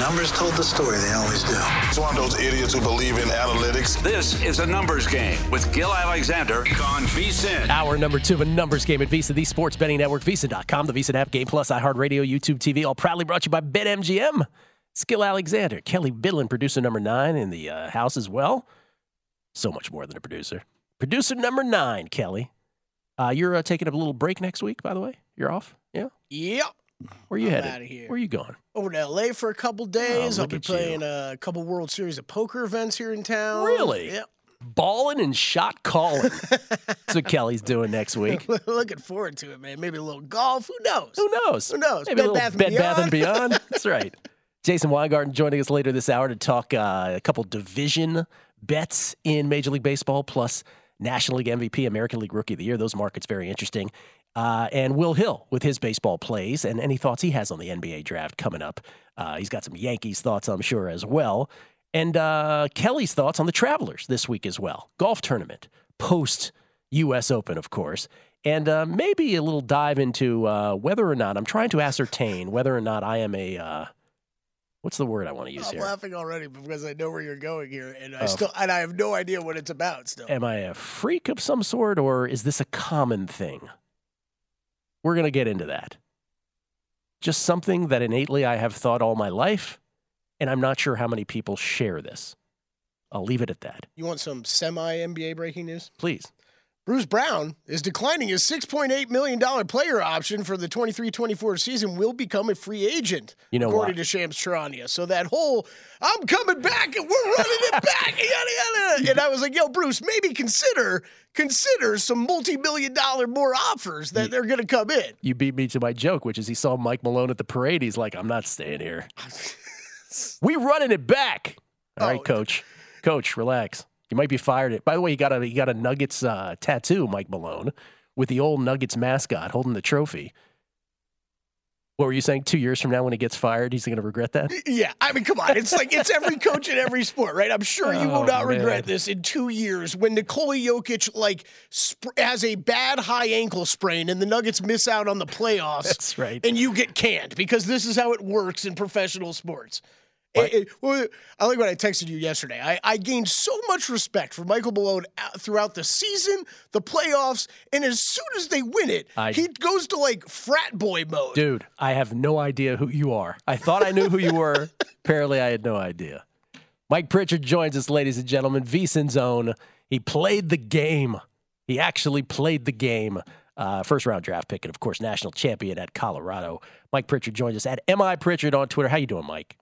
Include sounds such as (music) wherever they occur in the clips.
Numbers told the story, they always do. It's one of those idiots who believe in analytics. This is a numbers game with Gill Alexander on VSIN. Hour number two of a numbers game at VSiN, the sports betting network, VSiN.com, the VSiN app, Game Plus, iHeartRadio, YouTube TV, all proudly brought to you by BetMGM. Gill Alexander, Kelley Bydlon, producer number nine in the uh, house as well. So much more than a producer. Producer number nine, Kelly. Uh, you're uh, taking a little break next week, by the way. You're off? Yeah. Yep. Where you I'm headed? outta here. Where you going? Over to LA for a couple days. I'll be at you. playing a couple World Series of poker events here in town. Really? Yep. Balling and shot calling. (laughs) That's what Kelly's doing next week. (laughs) Looking forward to it, man. Maybe a little golf. Who knows? Who knows? Who knows? Maybe a Bed little Bath and Bed Bath and Beyond. Beyond. That's right. (laughs) Jason Weingarten joining us later this hour to talk uh, a couple division bets in Major League Baseball, plus National League MVP, American League Rookie of the Year. Those markets very interesting. Uh, and Will Hill with his baseball plays and any thoughts he has on the NBA draft coming up. Uh, he's got some Yankees thoughts, I'm sure, as well. And uh, Kelly's thoughts on the Travelers this week as well. Golf tournament, post U.S. Open, of course. And uh, maybe a little dive into uh, whether or not I'm trying to ascertain whether or not I am a. Uh, what's the word I want to use I'm here? laughing already because I know where you're going here, and I Oh. still and I have no idea what it's about. Still, Am I a freak of some sort, or is this a common thing? We're going to get into that. Just something that innately I have thought all my life, and I'm not sure how many people share this. I'll leave it at that. you want some semi NBA breaking news? Please. Bruce Brown is declining his $6.8 million player option for the 23 24 season, will become a free agent, You know according why? to Shams Charania. So that whole, I'm coming back and we're running it back, (laughs) yada, yada. And I was like, yo, Bruce, maybe consider consider some multi million dollar more offers that they're going to come in. You beat me to my joke, which is he saw Mike Malone at the parade. He's like, I'm not staying here. (laughs) we running it back. All right, Oh. coach. Coach, relax. You might be fired. By the way, he got a he got a Nuggets uh, tattoo, Mike Malone, with the old Nuggets mascot holding the trophy. What were you saying? Two years from now, when he gets fired, he's going to regret that. Yeah, I mean, come on. It's like it's every coach in every sport, right? I'm sure you Oh, will not man. regret this in two years when Nikola Jokic like sp- has a bad high ankle sprain and the Nuggets miss out on the playoffs. That's right. And you get canned because this is how it works in professional sports. It- it- well, I like what I texted you yesterday. I, I gained so much respect for Michael Malone throughout the season, the playoffs, and as soon as they win it, I- he goes to like frat boy mode. Dude, I have no idea who you are. I thought I knew who you were. (laughs) Apparently, I had no idea. Mike Pritchard joins us, ladies and gentlemen. VSIN Zone. He played the game. He actually played the game. Uh, first round draft pick, and of course, national champion at Colorado. Mike Pritchard joins us at Mi Pritchard on Twitter. How you doing, Mike?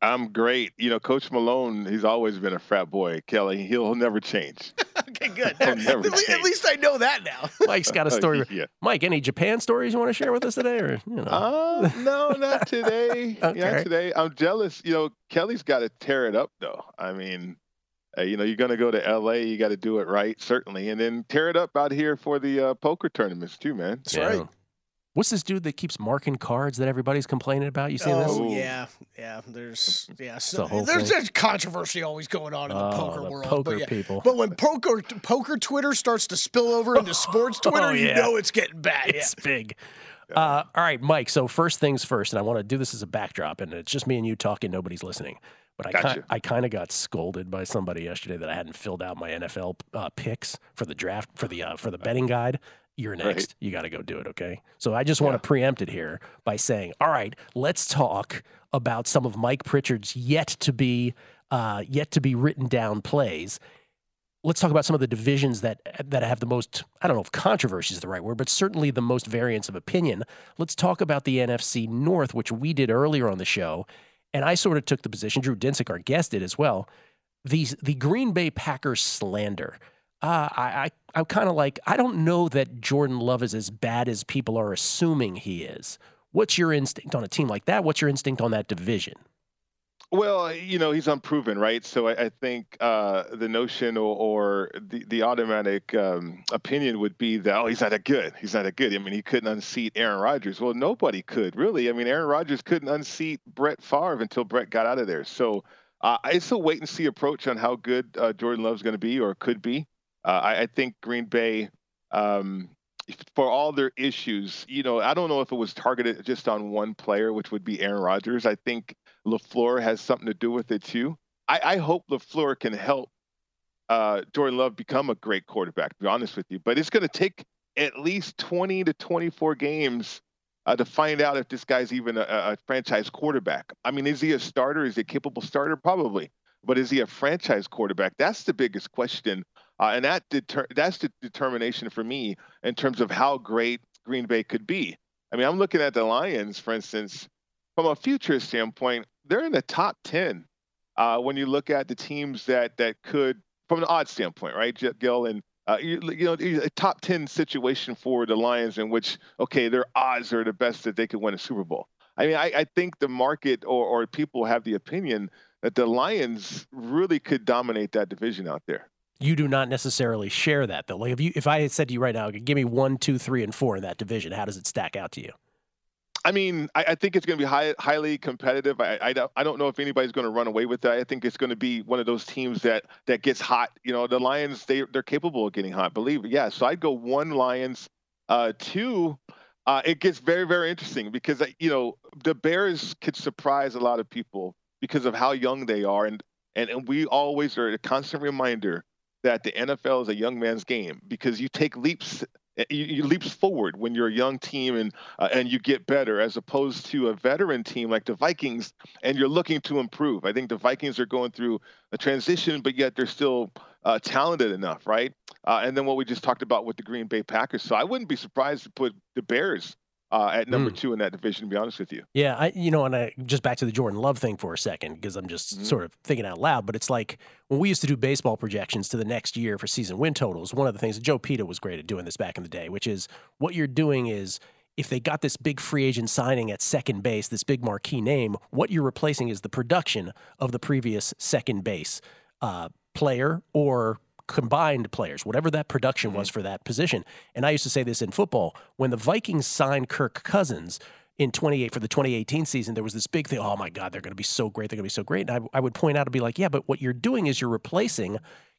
I'm great. You know, Coach Malone, he's always been a frat boy, Kelly. He'll never change. (laughs) Okay, good. I'll at, never le- at least I know that now. (laughs) Mike's got a (laughs) story. yeah. Mike, any Japan stories you want to share with us today, or you know? Uh, no, not today. Okay. Not today. I'm jealous. You know, Kelly's got to tear it up, though. I mean, uh, you know, you're going to go to LA, you got to do it right, certainly, and then tear it up out here for the uh, poker tournaments too, man. That's right. What's this dude that keeps marking cards that everybody's complaining about? You seen this? Oh yeah, yeah. There's yeah. So, whole there's thing. there's controversy always going on in the Oh, poker the world. poker but yeah. people. But when poker poker Twitter starts to spill over into (laughs) sports Twitter, Oh, you know it's getting bad. It's big. Uh, all right, Mike. So first things first, and I want to do this as a backdrop, and it's just me and you talking. Nobody's listening. But I Gotcha. ki- I kind of got scolded by somebody yesterday that I hadn't filled out my NFL uh, picks for the draft for the uh, for the betting guide. You're next. Right. You got to go do it. Okay. So I just want to preempt it here by saying, all right, let's talk about some of Mike Pritchard's yet to be uh, yet to be written down plays. Let's talk about some of the divisions that that have the most I don't know if controversy is the right word, but certainly the most variance of opinion. Let's talk about the NFC North, which we did earlier on the show, and I sort of took the position. Drew Dinsick, our guest, did as well. These the Green Bay Packers slander uh, I, I I'm kind of like I don't know that Jordan Love is as bad as people are assuming he is. What's your instinct on a team like that? What's your instinct on that division? Well, you know, he's unproven, right? So I, I think uh, the notion or, or, the, the automatic um, opinion would be that, oh, he's not that good. He's not that good. I mean, he couldn't unseat Aaron Rodgers. Well, nobody could, really. I mean, Aaron Rodgers couldn't unseat Brett Favre until Brett got out of there. So uh, it's a wait and see approach on how good uh, Jordan Love's going to be or could be. Uh, I, I, think Green Bay, um, for all their issues, you know, I don't know if it was targeted just on one player, which would be Aaron Rodgers. I think LaFleur has something to do with it too. I, I hope LaFleur can help uh, Jordan Love become a great quarterback. To be honest with you, but it's going to take at least 20 to 24 games uh, to find out if this guy's even a, a, franchise quarterback. I mean, is he a starter? Is he a capable starter? Probably. But is he a franchise quarterback? That's the biggest question uh, and that deter- that's the determination for me in terms of how great Green Bay could be. I mean, I'm looking at the Lions, for instance, from a future standpoint, they're in the top 10 uh, when you look at the teams that that could, from an odd standpoint, right, Gil? And uh, you, you, know, a top 10 situation for the Lions in which, okay, their odds are the best that they could win a Super Bowl. I mean, I, I think the market or, or people have the opinion that the Lions really could dominate that division out there you do not necessarily share that though. Like if you if I had said to you right now, give me one, two, three, and four in that division, how does it stack out to you? I mean, I, I think it's going to be high, highly competitive. I, I, don't, I don't know if anybody's going to run away with that. I think it's going to be one of those teams that that gets hot. You know, the Lions they they're capable of getting hot. Believe it. Yeah. So I'd go one Lions, uh, two. Uh, it gets very very interesting because you know the Bears could surprise a lot of people because of how young they are, and and, and we always are a constant reminder that the NFL is a young man's game because you take leaps you, you leaps forward when you're a young team and uh, and you get better as opposed to a veteran team like the Vikings and you're looking to improve. I think the Vikings are going through a transition, but yet they're still uh, talented enough, right? Uh, and then what we just talked about with the Green Bay Packers. So I wouldn't be surprised to put the Bears uh, at number mm. two in that division. To be honest with you. Yeah, I you know, and I just back to the Jordan Love thing for a second because I'm just mm-hmm. sort of thinking out loud. But it's like when we used to do baseball projections to the next year for season win totals. One of the things Joe Peta was great at doing this back in the day, which is what you're doing is if they got this big free agent signing at second base, this big marquee name, what you're replacing is the production of the previous second base uh, player or combined players, whatever that production was mm-hmm. for that position. And I used to say this in football when the Vikings signed Kirk Cousins in 28 for the 2018 season, there was this big thing. Oh my God, they're going to be so great. They're going to be so great. And I, I would point out and be like, yeah, but what you're doing is you're replacing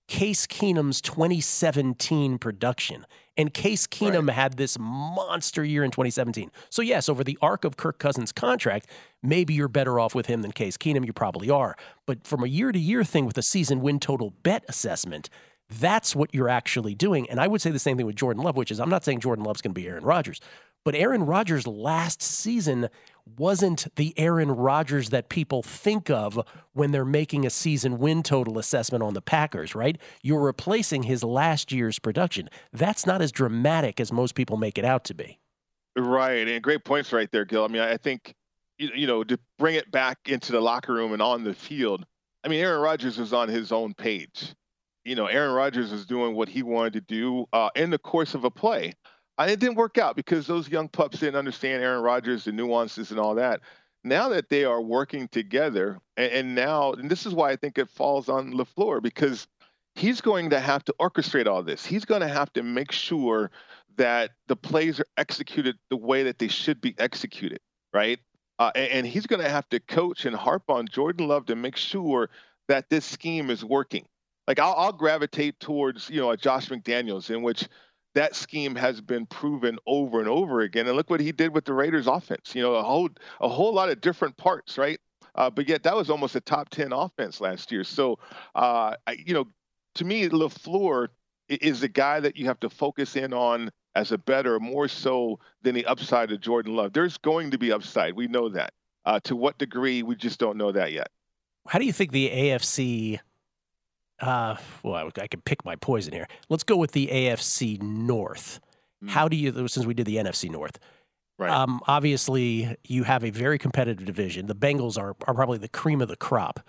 Case Keenum's 2017 production. And Case Keenum right. had this monster year in 2017. So, yes, over the arc of Kirk Cousins' contract, maybe you're better off with him than Case Keenum. You probably are. But from a year to year thing with a season win total bet assessment, that's what you're actually doing. And I would say the same thing with Jordan Love, which is I'm not saying Jordan Love's going to be Aaron Rodgers, but Aaron Rodgers last season wasn't the Aaron Rodgers that people think of when they're making a season win total assessment on the Packers, right? You're replacing his last year's production. That's not as dramatic as most people make it out to be. Right. And great points right there, Gil. I mean, I think, you know, to bring it back into the locker room and on the field, I mean, Aaron Rodgers was on his own page you know, Aaron Rodgers is doing what he wanted to do uh, in the course of a play. And it didn't work out because those young pups didn't understand Aaron Rodgers, the nuances and all that. Now that they are working together, and, and now, and this is why I think it falls on LaFleur because he's going to have to orchestrate all this. He's going to have to make sure that the plays are executed the way that they should be executed, right? Uh, and, and he's going to have to coach and harp on Jordan Love to make sure that this scheme is working like I'll, I'll gravitate towards you know a Josh McDaniels in which that scheme has been proven over and over again. And look what he did with the Raiders offense. You know, a whole a whole lot of different parts, right? Uh, but yet that was almost a top ten offense last year. So, uh, I, you know, to me, Lafleur is the guy that you have to focus in on as a better, more so than the upside of Jordan Love. There's going to be upside. We know that. Uh, to what degree, we just don't know that yet. How do you think the AFC? Uh, well, I, I could pick my poison here. Let's go with the AFC North. Mm. How do you, since we did the NFC North, right. um, obviously you have a very competitive division. The Bengals are, are probably the cream of the crop.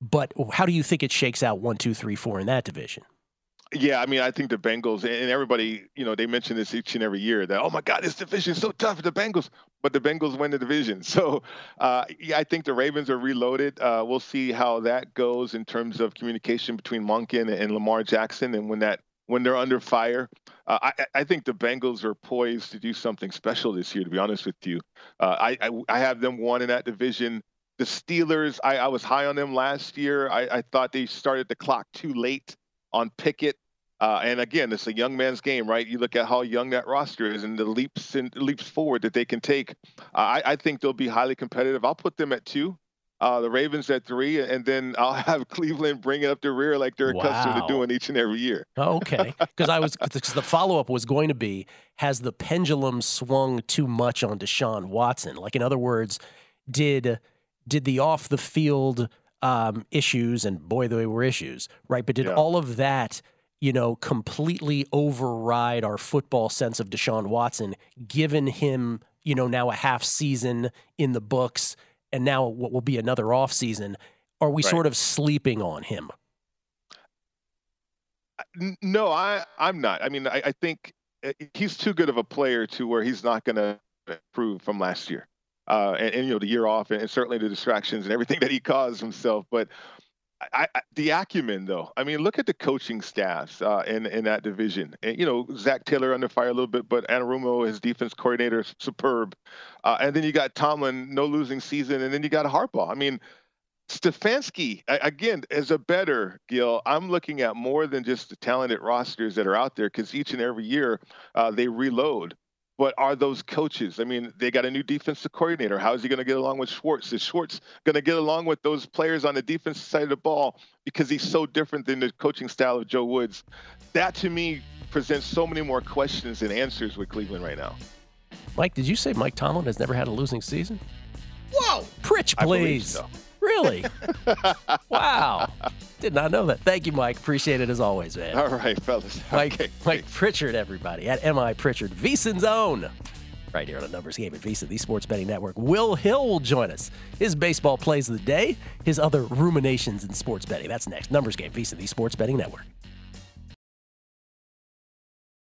But how do you think it shakes out one, two, three, four in that division? Yeah, I mean, I think the Bengals and everybody, you know, they mention this each and every year that, oh my God, this division is so tough the Bengals, but the Bengals win the division. (laughs) So, uh, yeah, I think the Ravens are reloaded. Uh, we'll see how that goes in terms of communication between Monken and Lamar Jackson, and when that when they're under fire. Uh, I, I, think the Bengals are poised to do something special this year. To be honest with you, uh, I, I, I have them one in that division. The Steelers, I, I was high on them last year. I, I thought they started the clock too late on Pickett. Uh, and again, it's a young man's game, right? You look at how young that roster is and the leaps and leaps forward that they can take. Uh, I, I, think they'll be highly competitive. I'll put them at two, uh, the Ravens at three, and then I'll (laughs) have Cleveland bring it up the rear like they're wow. accustomed to doing each and every year. okay, (laughs) because I was because the follow up was going to be: Has the pendulum swung too much on Deshaun Watson? Like, in other words, did did the off the field um, issues, and boy, they were issues, right? But did yeah. all of that, you know, completely override our football sense of Deshaun Watson, given him, you know, now a half season in the books, and now what will be another off season? Are we right. sort of sleeping on him? No, I I'm not. I mean, I, I think uh, he's too good of a player to where he's not going to improve from last year uh, and, and, you know the year off, and, and, certainly the distractions and everything (laughs) that he caused himself. But I, I, the acumen, though, I mean, look at the coaching staffs uh, in in that division. And you know, Zac Taylor under fire a little bit, but Anarumo, his defense coordinator, superb. Uh, and then you got Tomlin, no losing season, and then you got Harbaugh. I mean. Stefanski, again, as a better, Gil, I'm looking at more than just the talented rosters that are out there because each and every year uh, they reload but are those coaches? I mean, they got a new defensive coordinator. How is he going to get along with Schwartz? Is Schwartz going to get along with those players on the defensive side of the ball because he's so different than the coaching style of Joe Woods? That to me presents so many more questions than answers with Cleveland right now. Mike, did you say Mike Tomlin has never had a losing season? Whoa! Pritch, please. Really? (laughs) wow. Did not know that. Thank you, Mike. Appreciate it as always, man. All right, fellas. Mike, okay, Mike Pritchard, everybody, at MI Pritchard, VSiN's own. Right here on a numbers game at VSiN, the Sports Betting Network. Will Hill will join us. His baseball plays of the day, his other ruminations in sports betting. That's next. Numbers game, VSiN, the Sports Betting Network.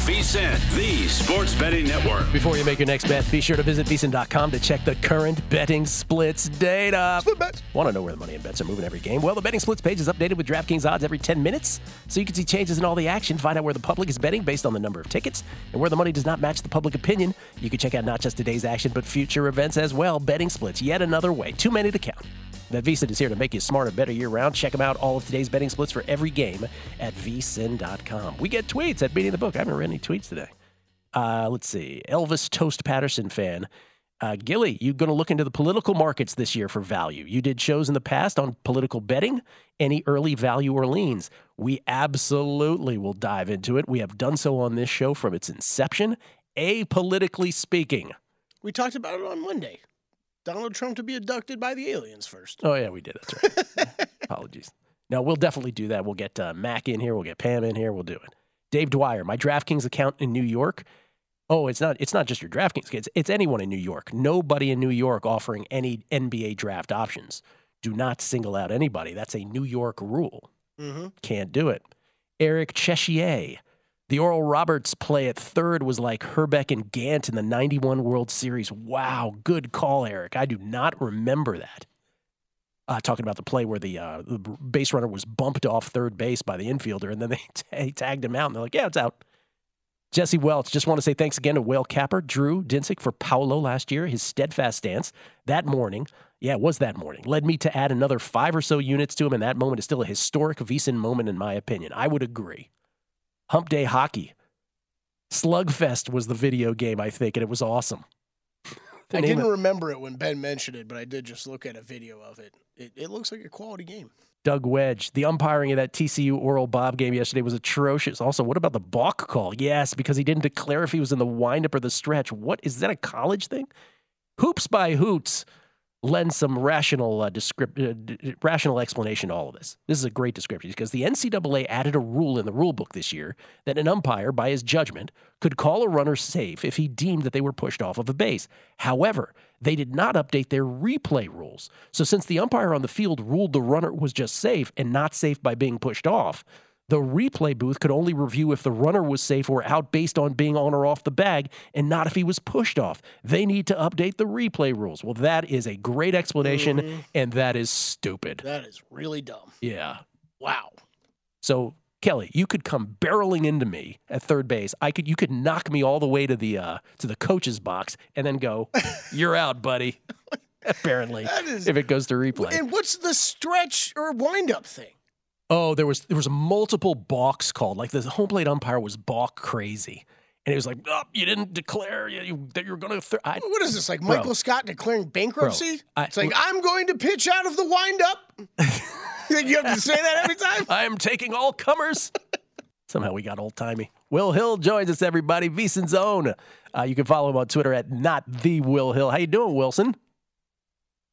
VSiN, the sports betting network. Before you make your next bet, be sure to visit VSiN.com to check the current betting splits data. Split bets. Want to know where the money and bets are moving every game? Well, the betting splits page is updated with DraftKings odds every 10 minutes, so you can see changes in all the action, find out where the public is betting based on the number of tickets, and where the money does not match the public opinion. You can check out not just today's action, but future events as well. Betting splits, yet another way. Too many to count. That VSiN is here to make you smarter, better year round. Check them out, all of today's betting splits for every game at vsin.com. We get tweets at Beating the Book. I haven't read any tweets today. Uh, let's see. Elvis Toast Patterson fan. Uh, Gilly, you're going to look into the political markets this year for value. You did shows in the past on political betting, any early value or leans. We absolutely will dive into it. We have done so on this show from its inception, apolitically speaking. We talked about it on Monday. Donald Trump to be abducted by the aliens first. Oh yeah, we did. That's right. (laughs) Apologies. No, we'll definitely do that. We'll get uh, Mac in here. We'll get Pam in here. We'll do it. Dave Dwyer, my DraftKings account in New York. Oh, it's not. It's not just your DraftKings. It's it's anyone in New York. Nobody in New York offering any NBA draft options. Do not single out anybody. That's a New York rule. Mm-hmm. Can't do it. Eric Chessier. The Oral Roberts play at third was like Hrbek and Gant in the 91 World Series. Wow, good call, Eric. I do not remember that. Uh, talking about the play where the, uh, the base runner was bumped off third base by the infielder, and then they (laughs) t- tagged him out, and they're like, yeah, it's out. Jesse Welch, just want to say thanks again to Whale Capper, Drew Dinsick for Paolo last year. His steadfast stance that morning, yeah, it was that morning, led me to add another five or so units to him, and that moment is still a historic VSiN moment in my opinion. I would agree. Hump Day Hockey. Slugfest was the video game, I think, and it was awesome. I didn't of- remember it when Ben mentioned it, but I did just look at a video of it. It, it looks like a quality game. Doug Wedge. The umpiring of that TCU Oral Bob game yesterday was atrocious. Also, what about the balk call? Yes, because he didn't declare if he was in the windup or the stretch. What is that a college thing? Hoops by Hoots lends some rational uh, descript, uh, rational explanation to all of this. This is a great description because the NCAA added a rule in the rule book this year that an umpire, by his judgment, could call a runner safe if he deemed that they were pushed off of a base. However, they did not update their replay rules. So since the umpire on the field ruled the runner was just safe and not safe by being pushed off, the replay booth could only review if the runner was safe or out based on being on or off the bag and not if he was pushed off. They need to update the replay rules. Well, that is a great explanation, and that is stupid. That is really dumb. Yeah. Wow. So Kelly, you could come barreling into me at third base. I could you could knock me all the way to the uh, to the coach's box and then go, (laughs) "You're out, buddy." (laughs) Apparently, That is- if it goes to replay. And what's the stretch or wind up thing? Oh, there was there was a multiple balks called. Like the home plate umpire was balk crazy, and he was like, "Oh, you didn't declare you, you, that you were going to." Th-. I, What is this, like Bro. Michael Scott declaring bankruptcy? I- it's like, I'm going to pitch out of the wind up. (laughs) you have to say that every time? (laughs) I am taking all comers. (laughs) Somehow we got old timey. Will Hill joins us, everybody. VSiN's own. Uh, you can follow him on Twitter at not the Will Hill. How you doing, Wilson?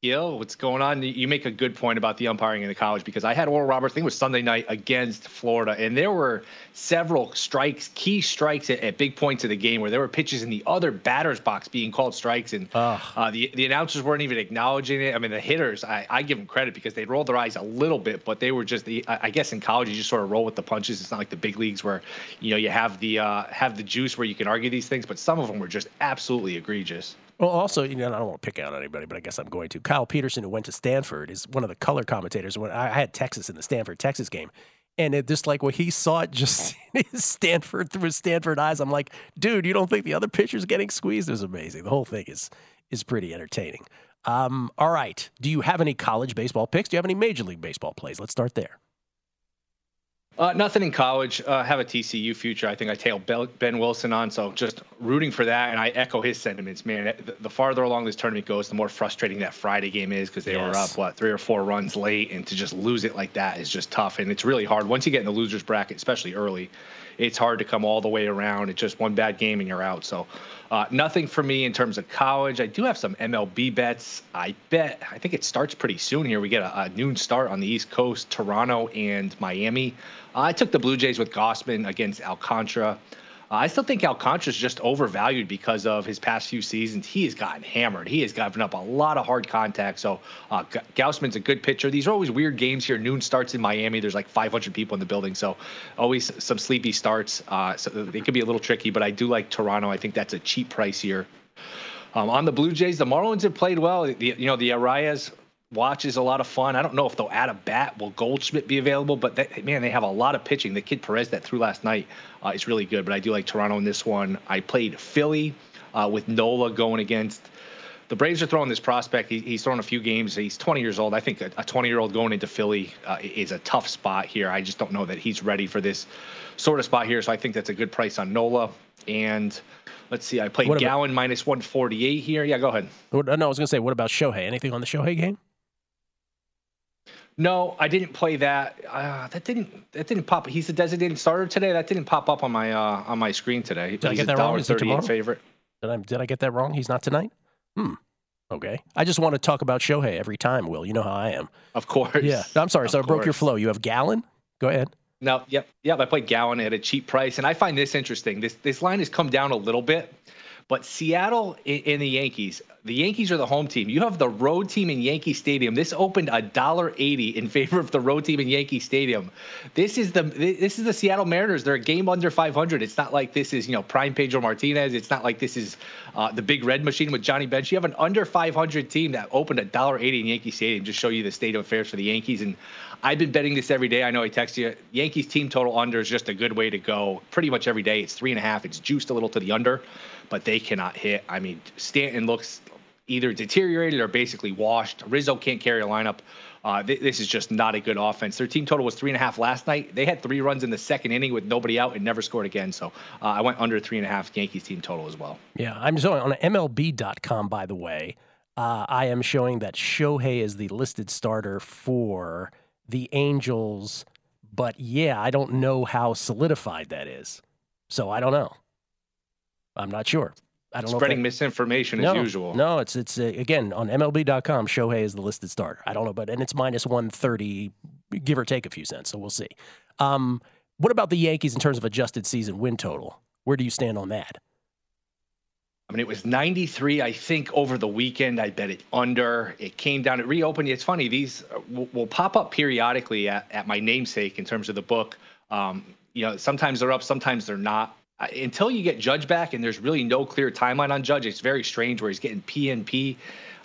Yo, what's going on? You make a good point about the umpiring in the college because I had Oral Roberts. I think it was Sunday night against Florida, and there were several strikes, key strikes at, at big points of the game where there were pitches in the other batter's box being called strikes, and uh, the the announcers weren't even acknowledging it. I mean, the hitters, I, I give them credit because they rolled their eyes a little bit, but they were just the. I I guess in college you just sort of roll with the punches. It's not like the big leagues where you know you have the uh, have the juice where you can argue these things, but some of them were just absolutely egregious. Well, also, you know, I don't want to pick out anybody, but I guess I'm going to. Kyle Peterson, who went to Stanford, is one of the color commentators. When I had Texas in the Stanford Texas game, and it just like when he saw it, just (laughs) Stanford through his Stanford eyes, I'm like, dude, you don't think the other pitcher's getting squeezed? Was amazing. The whole thing is is pretty entertaining. Um, all right, do you have any college baseball picks? Do you have any major league baseball plays? Let's start there. Uh, nothing in college. Uh, have a TCU future. I think I tail Ben Wilson on, so just rooting for that. And I echo his sentiments, man. The, the farther along this tournament goes, the more frustrating that Friday game is because they were up what three or four runs late, and to just lose it like that is just tough. And it's really hard once you get in the losers bracket, especially early. It's hard to come all the way around. It's just one bad game and you're out. So, uh, nothing for me in terms of college. I do have some MLB bets. I bet. I think it starts pretty soon here. We get a, a noon start on the East Coast, Toronto and Miami. Uh, I took the Blue Jays with Gausman against Alcantara. Uh, I still think Alcantara's just overvalued because of his past few seasons. He has gotten hammered. He has given up a lot of hard contact. So uh, G- Gausman's a good pitcher. These are always weird games here. Noon starts in Miami. There's like 500 people in the building, so always some sleepy starts. Uh, so they could be a little tricky, but I do like Toronto. I think that's a cheap price here. Um, on the Blue Jays, the Marlins have played well. The, you know, the Arraez watch is a lot of fun. I don't know if they'll add a bat. Will Goldschmidt be available? But they, man, they have a lot of pitching. The kid Perez that threw last night uh, is really good. But I do like Toronto in this one. I played Philly uh, with Nola going against. The Braves are throwing this prospect. He, he's thrown a few games. He's 20 years old. I think a 20 year old going into Philly uh, is a tough spot here. I just don't know that he's ready for this sort of spot here. So I think that's a good price on Nola. And let's see, I played What about- Gowan minus 148 here. Yeah, go ahead. No, I was going to say, what about Shohei? Anything on the Shohei game? No, I didn't play that. Uh, that didn't that didn't pop. He's a designated starter today. That didn't pop up on my uh, on my screen today. Did I He's get a that wrong? Is thirty-eight tomorrow? favorite. Did I did I get that wrong? He's not tonight. Hmm. Okay. I just want to talk about Shohei every time, Will. You know how I am. Of course. Yeah. I'm sorry. Of so I broke your flow. You have Gallon? Go ahead. No, yep, yep. I played Gallon at a cheap price, and I find this interesting. This this line has come down a little bit, but Seattle in the Yankees. The Yankees are the home team. You have the road team in Yankee Stadium. This opened a dollar eighty in favor of the road team in Yankee Stadium. This is the this is the Seattle Mariners. They're a game under five hundred. It's not like this is you know prime Pedro Martinez. It's not like this is uh, the big red machine with Johnny Bench. You have an under five hundred team that opened a dollar eighty in Yankee Stadium. Just show you the state of affairs for the Yankees and. I've been betting this every day. I know I text you. Yankees team total under is just a good way to go. Pretty much every day. It's three and a half. It's juiced a little to the under, but they cannot hit. I mean, Stanton looks either deteriorated or basically washed. Rizzo can't carry a lineup. Uh, th- this is just not a good offense. Their team total was three and a half last night. They had three runs in the second inning with nobody out and never scored again. So uh, I went under three and a half Yankees team total as well. Yeah. I'm showing on MLB.com, by the way, uh, I am showing that Shohei is the listed starter for the Angels. But yeah, I don't know how solidified that is. So I don't know. I'm not sure. I don't know. Spreading that- misinformation no, as usual. No, it's it's uh, again on MLB.com. Shohei is the listed starter. I don't know, but and it's minus one thirty, give or take a few cents. So we'll see. Um, what about the Yankees in terms of adjusted season win total? Where do you stand on that? I mean, it was 93, I think, over the weekend. I bet it under. It came down. It reopened. It's funny. These uh, will, will pop up periodically at, at my namesake in terms of the book. Um, you know, sometimes they're up, sometimes they're not. Until you get Judge back, and there's really no clear timeline on Judge. It's very strange where he's getting PRP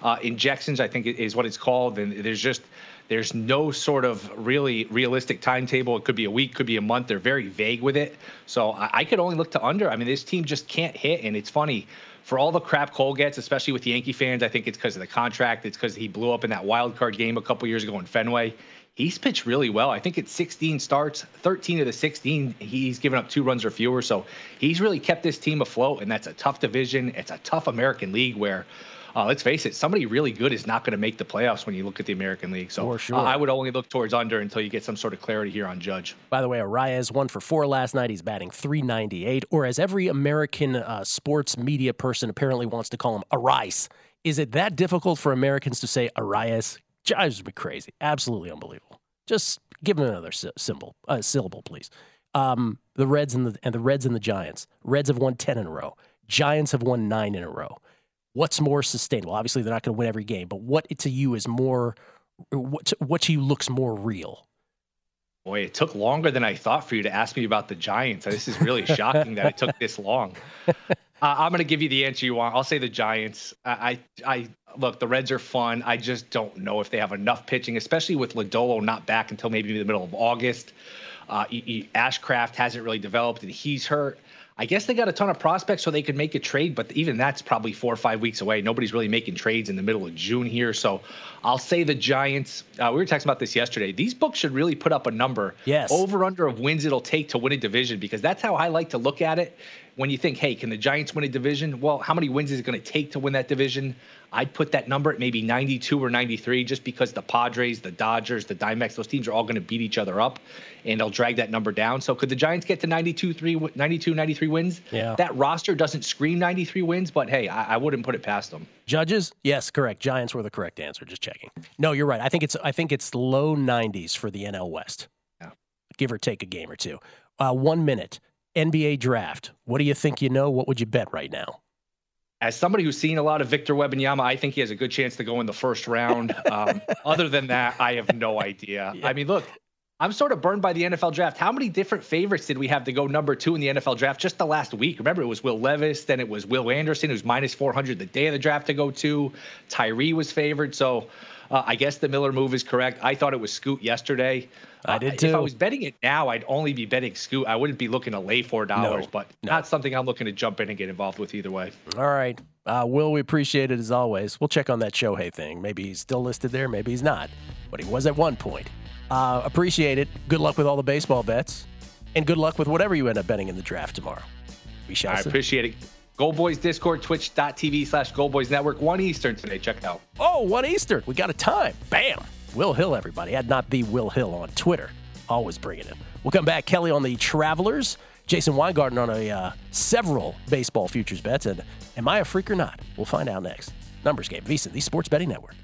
uh, injections. I think is what it's called. And there's just there's no sort of really realistic timetable. It could be a week, could be a month. They're very vague with it. So I, I could only look to under. I mean, this team just can't hit. And it's funny for all the crap Cole gets, especially with Yankee fans. I think it's because of the contract. It's because he blew up in that wild card game a couple years ago in Fenway. He's pitched really well. I think it's 16 starts, 13 of the 16, he's given up two runs or fewer. So he's really kept this team afloat, and that's a tough division. It's a tough American League where uh, let's face it, somebody really good is not going to make the playoffs when you look at the American League. So sure. uh, I would only look towards under until you get some sort of clarity here on Judge. By the way, Arraez one for four last night. He's batting 398, or as every American uh, sports media person apparently wants to call him, Arias. Is it that difficult for Americans to say Arias? Drives me crazy. Absolutely unbelievable. Just give him another symbol, uh, syllable, please. Um, the Reds and the and the Reds and the Giants. Reds have won 10 in a row. Giants have won nine in a row. What's more sustainable? Obviously, they're not going to win every game, but what to you is more? What to, what to you looks more real? Boy, it took longer than I thought for you to ask me about the Giants. This is really shocking that it took this long. (laughs) Uh, I'm going to give you the answer you want. I'll say the Giants. I, I, I look. The Reds are fun. I just don't know if they have enough pitching, especially with Lodolo not back until maybe the middle of August. Uh, y- y- Ashcraft hasn't really developed, and he's hurt. I guess they got a ton of prospects so they could make a trade, but even that's probably four or five weeks away. Nobody's really making trades in the middle of June here. So I'll say the Giants. Uh, we were talking about this yesterday. These books should really put up a number. Yes. Over under of wins it'll take to win a division because that's how I like to look at it. When you think, hey, can the Giants win a division? Well, how many wins is it going to take to win that division? I'd put that number at maybe 92 or 93 just because the Padres, the Dodgers, the D-backs, those teams are all going to beat each other up and they'll drag that number down. So could the Giants get to 92, 3, 92 93 wins? Yeah. That roster doesn't scream 93 wins, but hey, I, I wouldn't put it past them. Judges? Yes, correct. Giants were the correct answer. Just checking. No, you're right. I think it's I think it's low 90s for the NL West. Yeah. Give or take a game or two. Uh, one minute. NBA draft. What do you think you know? What would you bet right now? as somebody who's seen a lot of Victor Wembanyama, I think he has a good chance to go in the first round. (laughs) Um, other than that, I have no idea. I mean, look, I'm sort of burned by the NFL draft. How many different favorites did we have to go number two in the NFL draft just the last week? Remember, it was Will Levis, then it was Will Anderson, who's minus 400 the day of the draft to go to. Tyree was favored. So uh, I guess the Miller move is correct. I thought it was Scoot yesterday. I did too. If. I was betting it now, I'd only be betting Scoot. I wouldn't be looking to lay $4, No, but no. not something I'm looking to jump in and get involved with either way. All right. Uh, Will, we appreciate it as always. We'll check on that Shohei thing. Maybe he's still listed there, maybe he's not, but he was at one point. Uh, appreciate it. Good luck with all the baseball bets, and good luck with whatever you end up betting in the draft tomorrow. We shall I see. appreciate it. Go Boys Discord, twitch.tv slash Gold Boys Network, 1 Eastern today. Check it out. Oh, one Eastern. We got a time. Bam. Will Hill, everybody. Had not the Will Hill on Twitter. Always bringing it. We'll come back. Kelly on the Travelers. Jason Weingarten on a uh, several baseball futures bets. And am I a freak or not? We'll find out next. Numbers game, VSIN, the Sports Betting Network.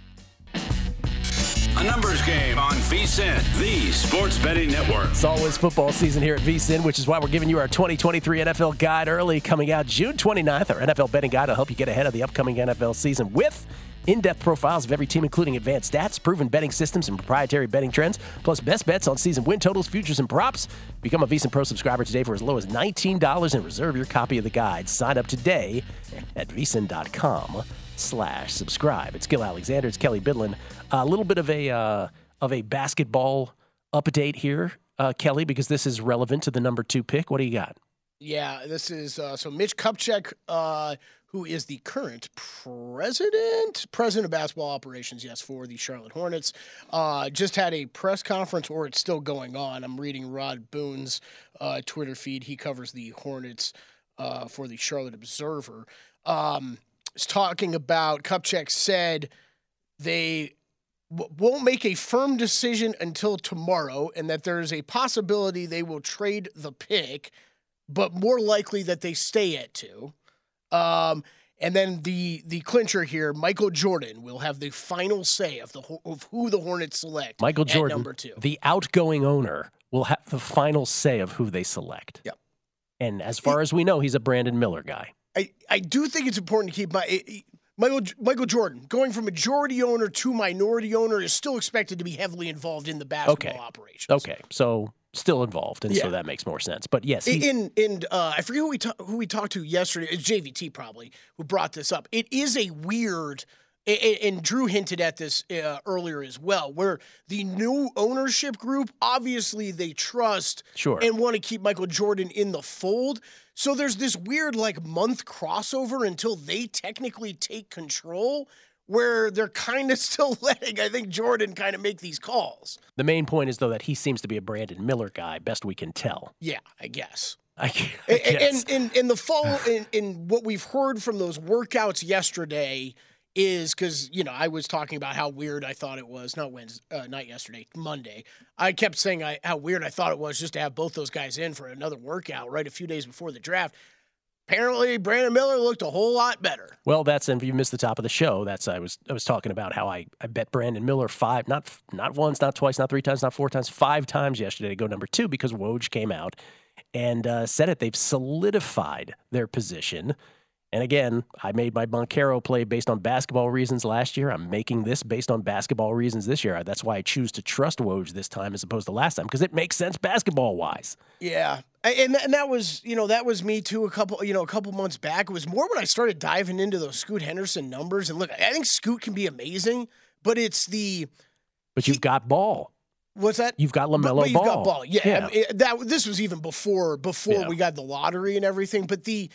A numbers game on VSIN, the Sports Betting Network. It's always football season here at VSIN, which is why we're giving you our 2023 NFL guide early, coming out June 29th. Our NFL betting guide will help you get ahead of the upcoming NFL season with in depth profiles of every team, including advanced stats, proven betting systems, and proprietary betting trends, plus best bets on season win totals, futures, and props. Become a VSIN Pro subscriber today for as low as $19 and reserve your copy of the guide. Sign up today at VSIN.com slash subscribe. It's Gill Alexander. It's Kelley Bydlon. A little bit of a uh, of a basketball update here, uh, Kelly, because this is relevant to the number two pick. What do you got? Yeah, this is uh, so Mitch Kupchak, uh, who is the current president, president of basketball operations, yes, for the Charlotte Hornets, uh, just had a press conference, or it's still going on. I'm reading Rod Boone's uh, Twitter feed. He covers the Hornets uh, for the Charlotte Observer. Um, talking about Kupchak said they won't make a firm decision until tomorrow, and that there is a possibility they will trade the pick, but more likely that they stay at two. Um, and then the the clincher here, Michael Jordan will have the final say of the of who the Hornets select. Michael Jordan, number two. the outgoing owner, will have the final say of who they select. Yep. And as far as we know, he's a Brandon Miller guy. I, I do think it's important to keep my it- it- Michael Michael Jordan going from majority owner to minority owner is still expected to be heavily involved in the basketball Okay. operations. Okay, so still involved, and Yeah. so that makes more sense. But yes, in in uh, I forget who we ta- who we talked to yesterday. It's JVT probably who brought this up. It is a weird, and Drew hinted at this uh, earlier as well, where the new ownership group obviously they trust Sure. and want to keep Michael Jordan in the fold. So there's this weird like month crossover until they technically take control. Where they're kind of (laughs) still letting, I think, Jordan kind of make these calls. the main point is though that he seems to be a Brandon Miller guy, best we can tell. Yeah, I guess. I, I guess. and, and, and the fall (sighs) in, in what we've heard from those workouts yesterday is because you know I was talking about how weird I thought it was not Wednesday, uh, yesterday, Monday. I kept saying I, how weird I thought it was just to have both those guys in for another workout right a few days before the draft. Apparently, Brandon Miller looked a whole lot better. Well, that's and if you missed the top of the show, that's I was I was talking about how I, I bet Brandon Miller five not not once, not twice, not three times, not four times, five times yesterday to go number two because Woj came out and uh, said it. They've solidified their position. And again, I made my Banchero play based on basketball reasons last year. I'm making this based on basketball reasons this year. That's why I choose to trust Woj this time as opposed to last time because it makes sense basketball wise. Yeah, and and that was you know that was me too. A couple you know a couple months back. It was more when I started diving into those Scoot Henderson numbers. And look, I think Scoot can be amazing, but it's the But you've got ball. what's that? You've got But- LaMelo but you've Ball. got ball. Yeah, Yeah. I mean, that this was even before before Yeah. we got the lottery and everything. But the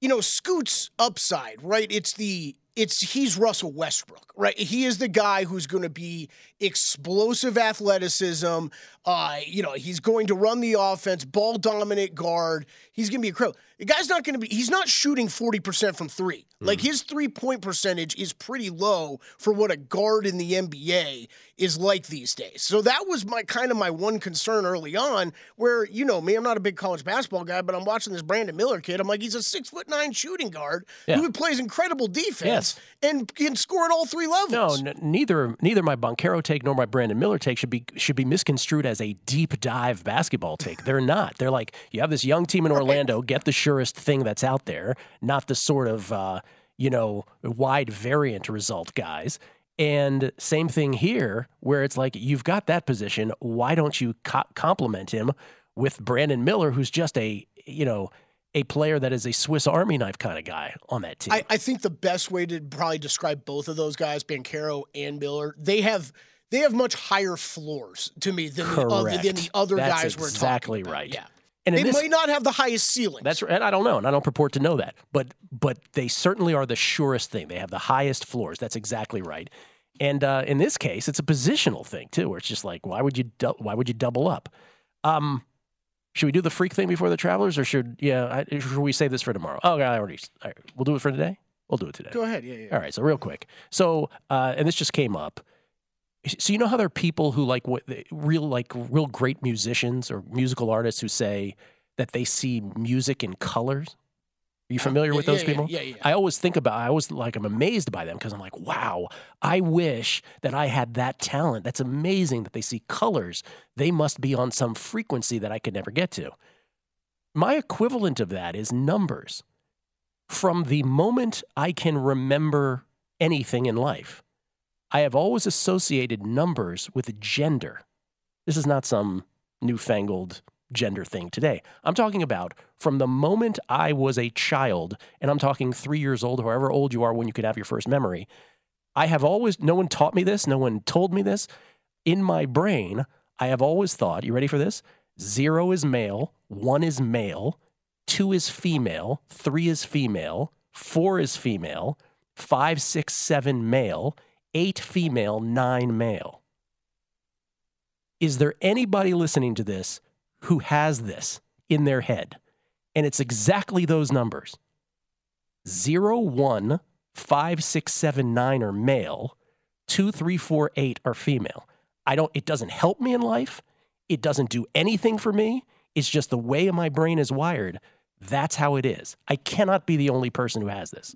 you know Scoot's upside, right? It's the it's he's Russell Westbrook, right? He is the guy who's going to be explosive athleticism. Uh, you know, he's going to run the offense, ball dominant guard. He's going to be a crow. The guy's not going to be. He's not shooting forty percent from three. Like his three point percentage is pretty low for what a guard in the NBA is like these days. So that was my kind of my one concern early on. Where you know me, I'm not a big college basketball guy, but I'm watching this Brandon Miller kid. I'm like, he's a six foot nine shooting guard Yeah. who plays incredible defense Yes. and can score at all three levels. No, n- neither neither my Banchero take nor my Brandon Miller take should be should be misconstrued as a deep dive basketball take. They're not. They're like you have this young team in Orlando, get the surest thing that's out there, not the sort of uh, you know wide variant result guys. And same thing here, where it's like you've got that position. Why don't you co- complement him with Brandon Miller, who's just a you know a player that is a Swiss Army knife kind of guy on that team? I, I think the best way to probably describe both of those guys, Banchero and Miller, they have they have much higher floors to me than the other, than the other That's guys we're exactly talking about. right. Yeah. And they this- might not have the highest ceilings. That's right. I don't know, and I don't purport to know that, but but they certainly are the surest thing. They have the highest floors. That's exactly right. And uh, in this case, it's a positional thing too, where it's just like, why would you dou- why would you double up? Um, should we do the freak thing before the travelers, or should yeah, I, should we save this for tomorrow? Oh, I already. All right, we'll do it for today. We'll do it today. Go ahead. Yeah, yeah. All right, so real quick. So, uh, and this just came up. So you know how there are people who like what real like real great musicians or musical artists who say that they see music in colors. Are you familiar Yeah, with those yeah, yeah, people? yeah, yeah. I always think about. I always like. I'm amazed by them because I'm like, wow. I wish that I had that talent. That's amazing that they see colors. They must be on some frequency that I could never get to. My equivalent of that is numbers. From the moment I can remember anything in life, I have always associated numbers with gender. This is not some newfangled gender thing today. I'm talking about from the moment I was a child, and I'm talking three years old, however old you are when you could have your first memory. I have always, no one taught me this, no one told me this. In my brain, I have always thought, you ready for this? Zero is male, one is male, two is female, three is female, four is female, five, six, seven male, eight female, nine male. Is there anybody listening to this who has this in their head? And it's exactly those numbers zero, one, five, six, seven, nine are male, two, three, four, eight are female. I don't, it doesn't help me in life. It doesn't do anything for me. It's just the way my brain is wired. That's how it is. I cannot be the only person who has this.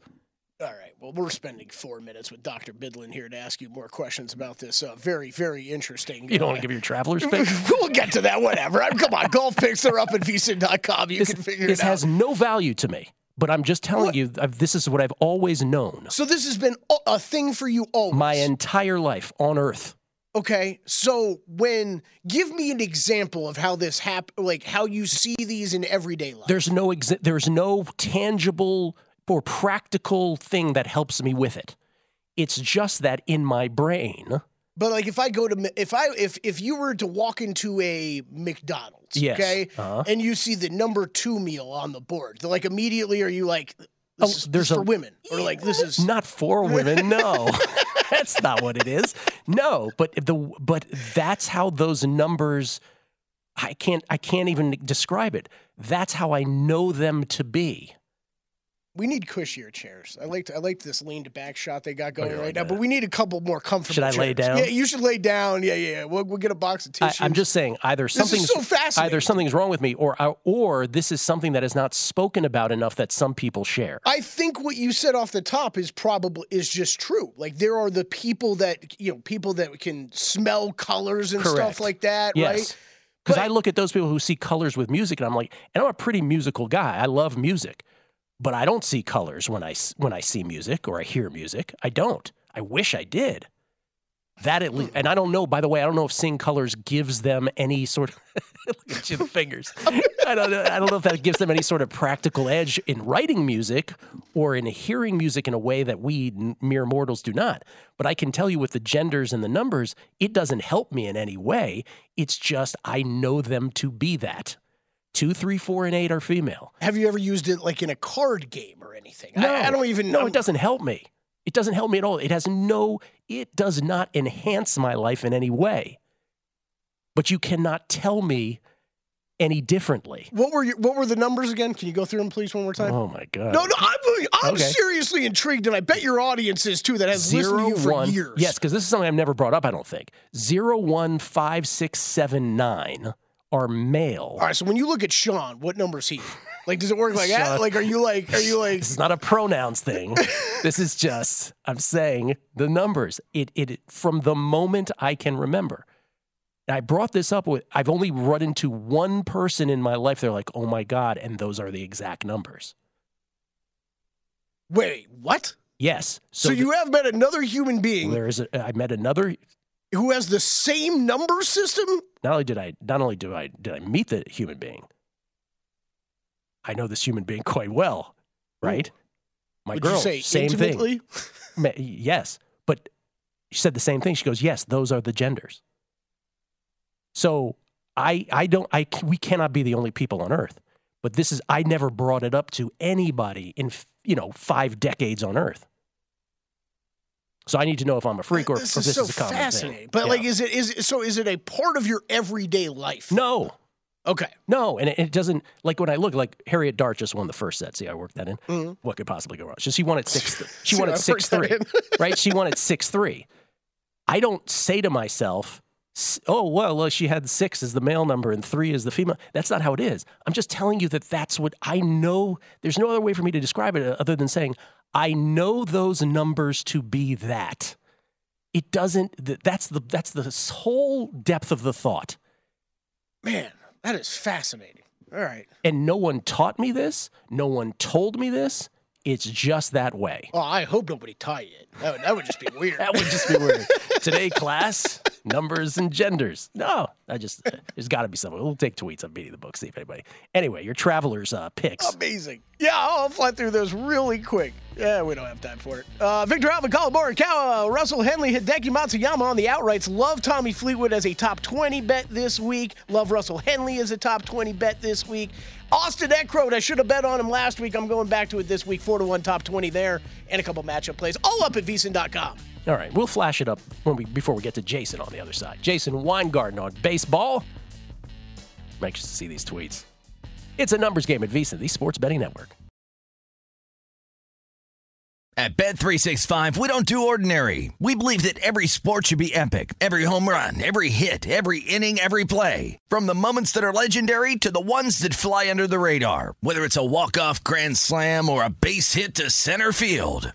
All right. Well, we're spending four minutes with Dr. Bydlon here to ask you more questions about this. Uh, very, very interesting. You don't uh, want to give your traveler's pick? (laughs) we'll get to that. Whatever. I'm, come on, golf picks are up at vsin.com. You this, can figure this it out. has no value to me, but I'm just telling What? you, I've, this is what I've always known so this has been a- thing for you always. my entire life on Earth. Okay, so when give me an example of how this happen, like how you see these in everyday life. There's no exa- there's no tangible or practical thing that helps me with it. It's just that in my brain, But like if I go to if I if if you were to walk into a McDonald's, Yes, okay, uh-huh. and you see the number two meal on the board, like immediately are you like, this Oh, is, there's a- for women, or like this is (laughs) not for women. No, (laughs) (laughs) that's not what it is. No, but the but that's how those numbers. I can't I can't even describe it. That's how I know them to be. We need cushier chairs. I liked I liked this leaned back shot they got oh, going you right now, but we need a couple more comfortable. Should I lay chairs. down? Yeah, you should lay down. Yeah, yeah. We'll, we'll get a box of I, tissues. I'm just saying either something's so either something's wrong with me, or uh, or this is something that is not spoken about enough that some people share. I think what you said off the top is probably is just true. Like there are the people that you know, people that can smell colors and Correct. stuff like that, Yes. right? Because I look at those people who see colors with music, and I'm like, and I'm a pretty musical guy. I love music, but I don't see colors when I when I see music or I hear music. I don't. I wish I did. That at least, and I don't know. By the way, I don't know if seeing colors gives them any sort of (laughs) look at you, the fingers. I don't know. I don't know if that gives them any sort of practical edge in writing music or in hearing music in a way that we mere mortals do not. But I can tell you with the genders and the numbers, it doesn't help me in any way. It's just I know them to be that. Two, three, four, and eight are female. Have you ever used it like in a card game or anything? No, I, I don't even No, it doesn't help me. It doesn't help me at all. It has no. It does not enhance my life in any way. But you cannot tell me any differently. What were your, what were the numbers again? Can you go through them please one more time? Oh my god. no, no, I'm I'm Okay. seriously intrigued, and I bet your audience is too. That has listened to you for one. years. Yes, because this is something I've never brought up. I don't think zero one five six seven nine are male. All right. So when you look at Sean, what number is he? Like, does it work like that? Like, are you like, are you like? This is not a pronouns thing. (laughs) this is just I'm saying the numbers. It it from the moment I can remember. I brought this up with I've only run into one person in my life. They're like, oh my god, and those are the exact numbers. Wait, what? Yes. So, the- you have met another human being there is a, I met another. Who has the same number system? Not only did I not only do I did I meet the human being, I know this human being (laughs) quite well, right? My Would girl, same intimately? (laughs) thing. Yes, but she said the same thing. She goes, "Yes, those are the genders." So I I don't I we cannot be the only people on Earth. But this is I never brought it up to anybody in you know five decades on Earth. So I need to know if I'm a freak or this if is this so is a common fascinating. thing. But Yeah. like, is it is it, so? Is it a part of your everyday life? no, Okay. No, and it, it doesn't like when I look like Harriet Dart just won the first set. See, I worked that in. Mhm. What could possibly go wrong? So she won at six. (laughs) She won I at six three, (laughs) right? She won at six three. I don't say to myself, oh well, well, she had six as the male number and three as the female. That's not how it is. I'm just telling you that that's what I know. There's no other way for me to describe it other than saying I know those numbers to be that. It doesn't. That's the that's the whole depth of the thought. Man, that is fascinating. All right. And no one taught me this. No one told me this. It's just that way. Oh, I hope nobody taught you. That would, that would just be weird. that would just be weird. Today, class, numbers and genders. No, I just, there's got to be something. We'll take tweets on beating the book, see if anybody. Anyway, your traveler's uh, picks. Amazing. Yeah, I'll fly through those really quick. Yeah, we don't have time for it. Uh, Viktor Hovland, Collin Morikawa, Russell Henley, Hideki Matsuyama on the outrights. Love Tommy Fleetwood as a top 20 bet this week. Love Russell Henley as a top 20 bet this week. Austin Eckroat, I should have bet on him last week. I'm going back to it this week. 4 to 1 top 20 there and a couple matchup plays. All up at vsin.com. All right, we'll flash it up when we before we get to Jason on the other side. Jason Weingarten on baseball. I'm anxious to see these tweets. It's a numbers game at VSiN, the Sports Betting Network. At Bet365, we don't do ordinary. We believe that every sport should be epic. Every home run, every hit, every inning, every play. From the moments that are legendary to the ones that fly under the radar. Whether it's a walk-off grand slam or a base hit to center field.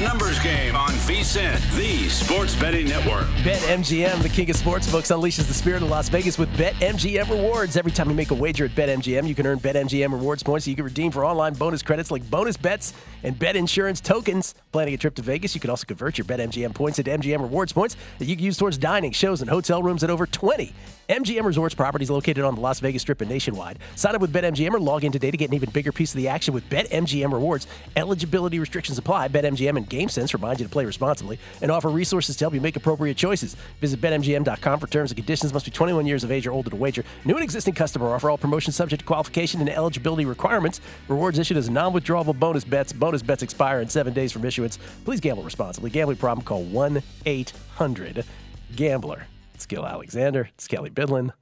A numbers game on VSIN, the Sports Betting Network. BetMGM, the king of sportsbooks, unleashes the spirit of Las Vegas with BetMGM rewards. Every time you make a wager at BetMGM, you can earn BetMGM rewards points that you can redeem for online bonus credits like bonus bets and bet insurance tokens. Planning a trip to Vegas, you can also convert your BetMGM points into MGM rewards points that you can use towards dining, shows, and hotel rooms at over 20 MGM Resorts properties located on the Las Vegas Strip and nationwide. Sign up with BetMGM or log in today to get an even bigger piece of the action with BetMGM rewards. Eligibility restrictions apply. BetMGM and GameSense remind you to play responsibly and offer resources to help you make appropriate choices. Visit BetMGM.com for terms and conditions. Must be 21 years of age or older to wager. New and existing customer offer. All promotions subject to qualification and eligibility requirements. Rewards issued as non-withdrawable bonus bets. Bonus bets expire in seven days from issuance. Please gamble responsibly. Gambling problem? Call 1-800-GAMBLER. It's Gill Alexander. It's Kelley Bydlon.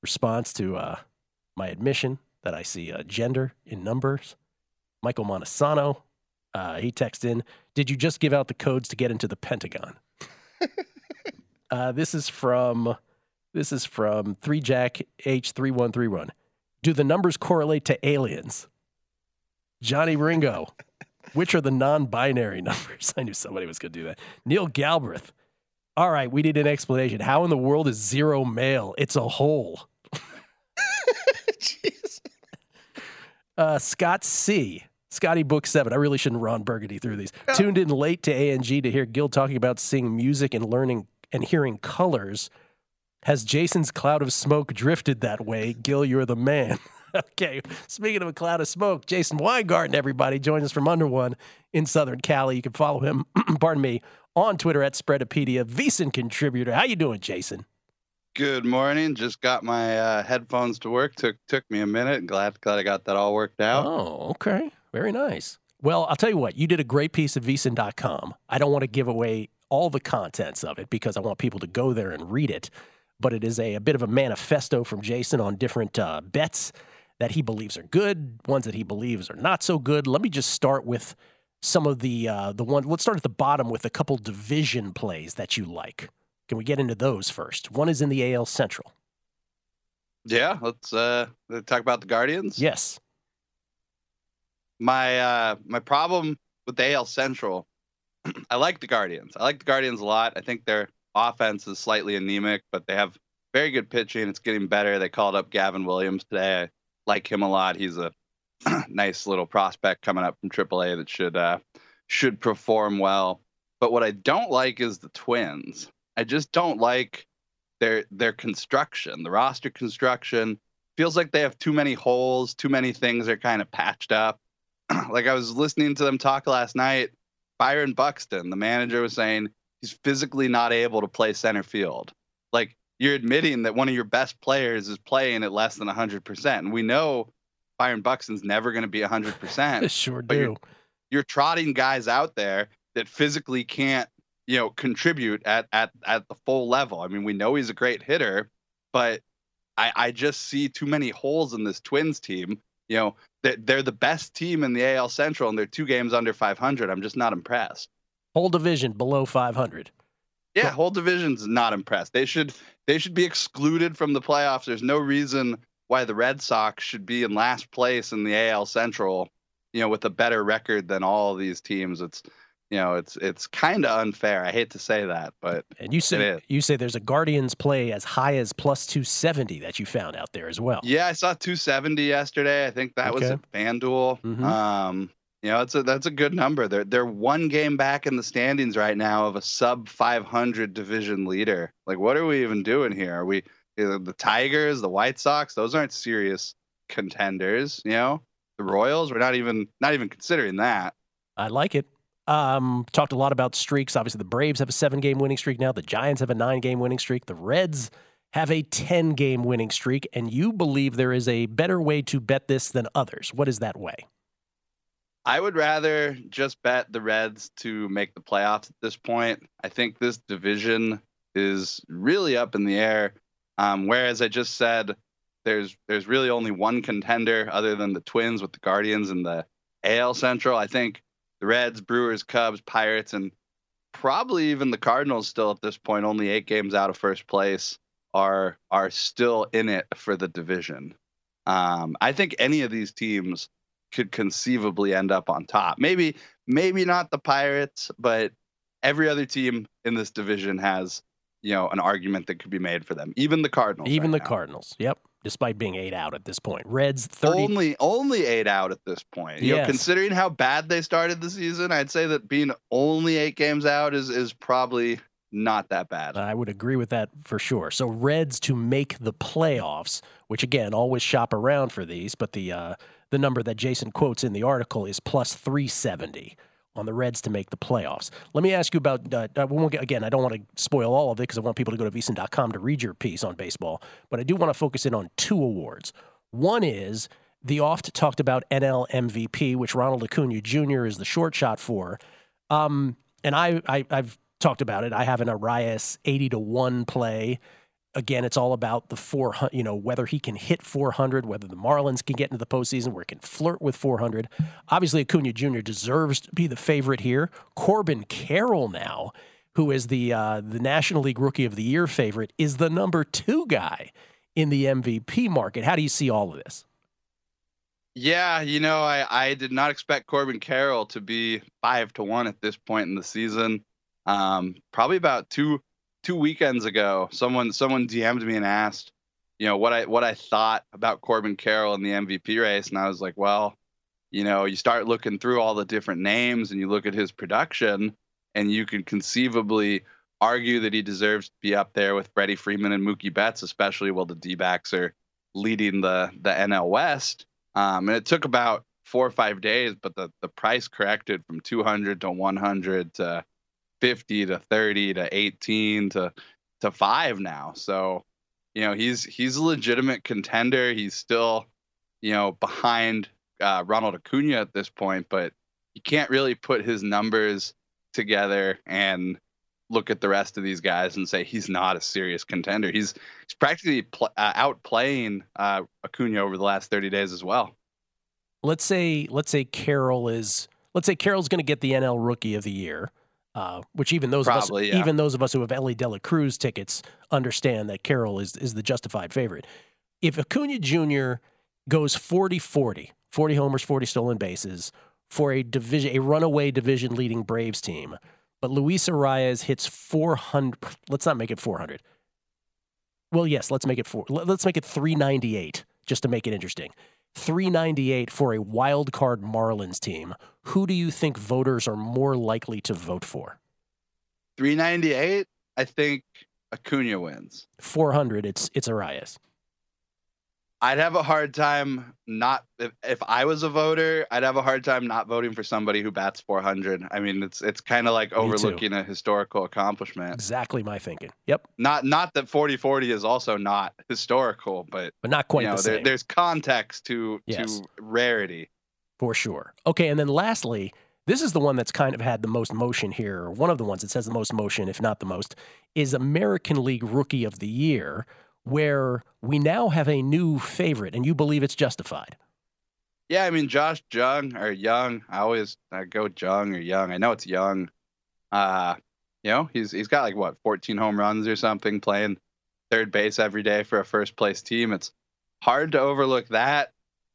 Response to uh, my admission that I see uh, gender in numbers. Michael Montesano, uh, he texted in, Did you just give out the codes to get into the Pentagon? (laughs) uh, this is from this is from 3Jack H3131. Do the numbers correlate to aliens? Johnny Ringo. Which are the non binary (laughs) numbers? I knew somebody was going to do that. Neil Galbraith. All right, we need an explanation. How in the world is zero male? It's a hole. (laughs) uh, Scott C. Scotty Book 7. I really shouldn't Ron Burgundy through these. Oh. Tuned in late to ANG to hear Gill talking about seeing music and learning and hearing colors. Has Jason's cloud of smoke drifted that way? Gill, you're the man. (laughs) okay. Speaking of a cloud of smoke, Jason Weingarten, everybody, joins us from Under One in Southern Cali. You can follow him, (clears throat) pardon me, on Twitter at Spreadopedia, VSIN contributor. How you doing, Jason? Good morning. Just got my uh, headphones to work. Took took me a minute. Glad glad I got that all worked out. Oh, okay. Very nice. Well, I'll tell you what, you did a great piece at vsin.com. I don't want to give away all the contents of it because I want people to go there and read it. But it is a, a bit of a manifesto from Jason on different uh, bets that he believes are good, ones that he believes are not so good. Let me just start with some of the uh, the one. Let's start at the bottom with a couple division plays that you like. Can we get into those first? One is in the AL Central. Yeah, let's uh talk about the Guardians. Yes. My uh my problem with the AL Central, (clears throat) I like the Guardians. I like the Guardians a lot. I think their offense is slightly anemic, but they have very good pitching. It's getting better. They called up Gavin Williams today. I like him a lot. He's a (clears throat) nice little prospect coming up from AAA that should uh should perform well. But what I don't like is the Twins. I just don't like their their construction, the roster construction. Feels like they have too many holes, too many things are kind of patched up. (clears throat) like I was listening to them talk last night. Byron Buxton, the manager, was saying he's physically not able to play center field. Like you're admitting that one of your best players is playing at less than 100%. And we know Byron Buxton's never going to be 100%. (laughs) sure do. You're, you're, trotting guys out there that physically can't, you know, contribute at, at, at the full level. I mean, we know he's a great hitter, but I, I just see too many holes in this Twins team. You know, they're, they're the best team in the AL Central and they're two games under 500. I'm just not impressed. Whole division below 500. Yeah, whole division's not impressed. They should they should be excluded from the playoffs. There's no reason why the Red Sox should be in last place in the AL Central, you know, with a better record than all these teams. It's you know, it's it's kind of unfair. I hate to say that, but and you say you say there's a Guardians play as high as plus 270 that you found out there as well. Yeah, I saw 270 yesterday. I think that okay. was at FanDuel. Mm-hmm. Um, you know, it's a that's a good number. They're they're one game back in the standings right now of a sub 500 division leader. Like, what are we even doing here? Are we the Tigers, the White Sox? Those aren't serious contenders. You know, the Royals. We're not even not even considering that. I like it. Um, talked a lot about streaks. Obviously, the Braves have a seven game winning streak now. The Giants have a nine game winning streak. The Reds have a 10 game winning streak. And you believe there is a better way to bet this than others. What is that way? I would rather just bet the Reds to make the playoffs at this point. I think this division is really up in the air. Um, whereas I just said there's there's really only one contender other than the Twins with the Guardians and the AL Central. I think the Reds, Brewers, Cubs, Pirates, and probably even the Cardinals still at this point, only eight games out of first place, are are still in it for the division. Um, I think any of these teams could conceivably end up on top. Maybe maybe not the Pirates, but every other team in this division has, you know, an argument that could be made for them. Even the Cardinals. Even right the now. Cardinals. Yep. Despite being eight out at this point, Reds 30. only only eight out at this point. You yes. know, considering how bad they started the season, I'd say that being only eight games out is is probably not that bad. I would agree with that for sure. So Reds to make the playoffs, which again always shop around for these, but the uh, the number that Jason quotes in the article is plus 370 on the Reds to make the playoffs. Let me ask you about, uh, again, I don't want to spoil all of it because I want people to go to vsin.com to read your piece on baseball, but I do want to focus in on two awards. One is the oft talked about NL MVP, which Ronald Acuna Jr. is the short shot for. Um, and I, I, have talked about it. I have an Arraez 80 to 1 play again, it's all about the 400, you know, whether he can hit 400, whether the Marlins can get into the postseason, where he can flirt with 400. Obviously, Acuna Jr. deserves to be the favorite here. Corbin Carroll now, who is the uh, the National League Rookie of the Year favorite, is the number two guy in the MVP market. How do you see all of this? Yeah, you know, I, I did not expect Corbin Carroll to be five to one at this point in the season. Um, probably about two two weekends ago, someone someone DM'd me and asked, you know, what I what I thought about Corbin Carroll in the MVP race, and I was like, well, you know, you start looking through all the different names and you look at his production, and you can conceivably argue that he deserves to be up there with Freddie Freeman and Mookie Betts, especially while the D-backs are leading the the NL West. Um, and it took about four or five days, but the the price corrected from 200 to 100 to 50 to 30 to 18 to to 5 now. So, you know, he's he's a legitimate contender. He's still, you know, behind uh, Ronald Acuna at this point, but you can't really put his numbers together and look at the rest of these guys and say he's not a serious contender. He's he's practically pl- uh, outplaying uh, Acuna over the last 30 days as well. Let's say let's say Carroll is let's say Carroll's going to get the NL Rookie of the Year. Uh, which even those Probably, of us, yeah. even those of us who have Elly De La Cruz tickets understand that Carroll is is the justified favorite. If Acuna Jr. goes 40-40, 40 homers, 40 stolen bases for a division, a runaway division leading Braves team, but Luis Arraez hits 400. Let's not make it 400. Well, yes, let's make it four. Let's make it 398 just to make it interesting. 398 for a wild card Marlins team. Who do you think voters are more likely to vote for? 398. I think Acuna wins. 400. It's it's Arraez. I'd have a hard time not if, if I was a voter, I'd have a hard time not voting for somebody who bats 400. I mean, it's it's kind of like overlooking a historical accomplishment. Exactly my thinking. Yep. Not not that 40-40 is also not historical, but but not quite you know, the there, same. there's context to Yes. to rarity. For sure. Okay, and then lastly, this is the one that's kind of had the most motion here, or one of the ones that says the most motion, if not the most, is American League Rookie of the Year, where we now have a new favorite, and you believe it's justified. Yeah, I mean Josh Jung or Young. I always I go Jung or Young. I know it's Young. Uh, you know, he's he's got like what 14 home runs or something playing third base every day for a first place team. It's hard to overlook that.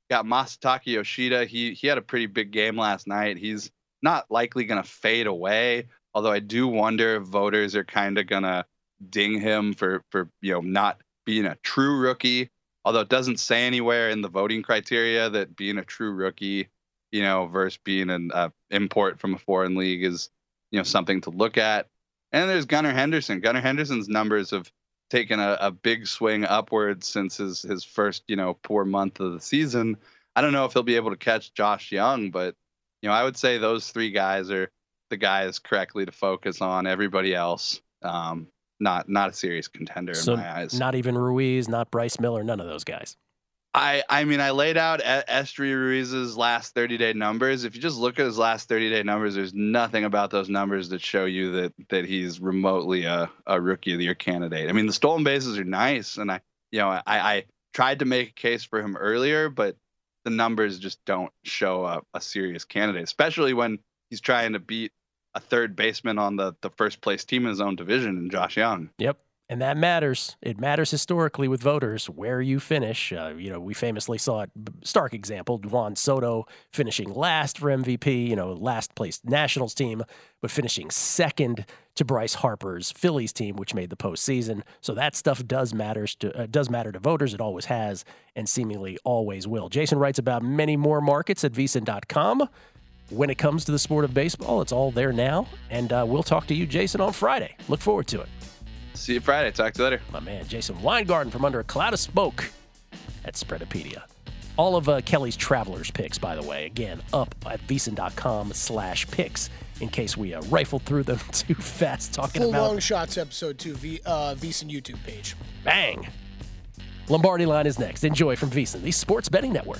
Got Masataka Yoshida. He he had a pretty big game last night. He's not likely going to fade away. Although I do wonder if voters are kind of going to ding him for for you know not being a true rookie although it doesn't say anywhere in the voting criteria that being a true rookie, you know, versus being an uh, import from a foreign league is, you know, something to look at. And there's Gunnar Henderson. Gunnar Henderson's numbers have taken a, a big swing upwards since his his first, you know, poor month of the season. I don't know if he'll be able to catch Josh Jung, but you know, I would say those three guys are the guys correctly to focus on. Everybody else, um, not not a serious contender so in my eyes. not even Ruiz, not Bryce Miller, none of those guys. I I mean I laid out Esteury Ruiz's last 30 day numbers. If you just look at his last 30 day numbers, there's nothing about those numbers that show you that that he's remotely a, a rookie of the year candidate. I mean the stolen bases are nice, and I you know I, I tried to make a case for him earlier, but the numbers just don't show a, a serious candidate, especially when he's trying to beat a third baseman on the the first place team in his own division, and Josh Jung. Yep. And that matters. It matters historically with voters where you finish. Uh, you know, we famously saw it, stark example, Juan Soto finishing last for MVP, you know, last place Nationals team, but finishing second to Bryce Harper's Phillies team, which made the postseason. So that stuff does matters to uh, does matter to voters. It always has, and seemingly always will. Jason writes about many more markets at vsin.com. When it comes to the sport of baseball, it's all there now, and uh, we'll talk to you, Jason, on Friday. Look forward to it. See you Friday. Talk to you later. My man, Jason Weingarten from Under a Cloud of Smoke at Spreadopedia. All of uh, Kelley's Travelers picks, by the way, again, up at vsin.com slash picks in case we uh, rifled through them (laughs) too fast talking Full about long shots episode two, v, uh, VSiN YouTube page. bang. Lombardi line is next. Enjoy from VSiN, the sports betting network.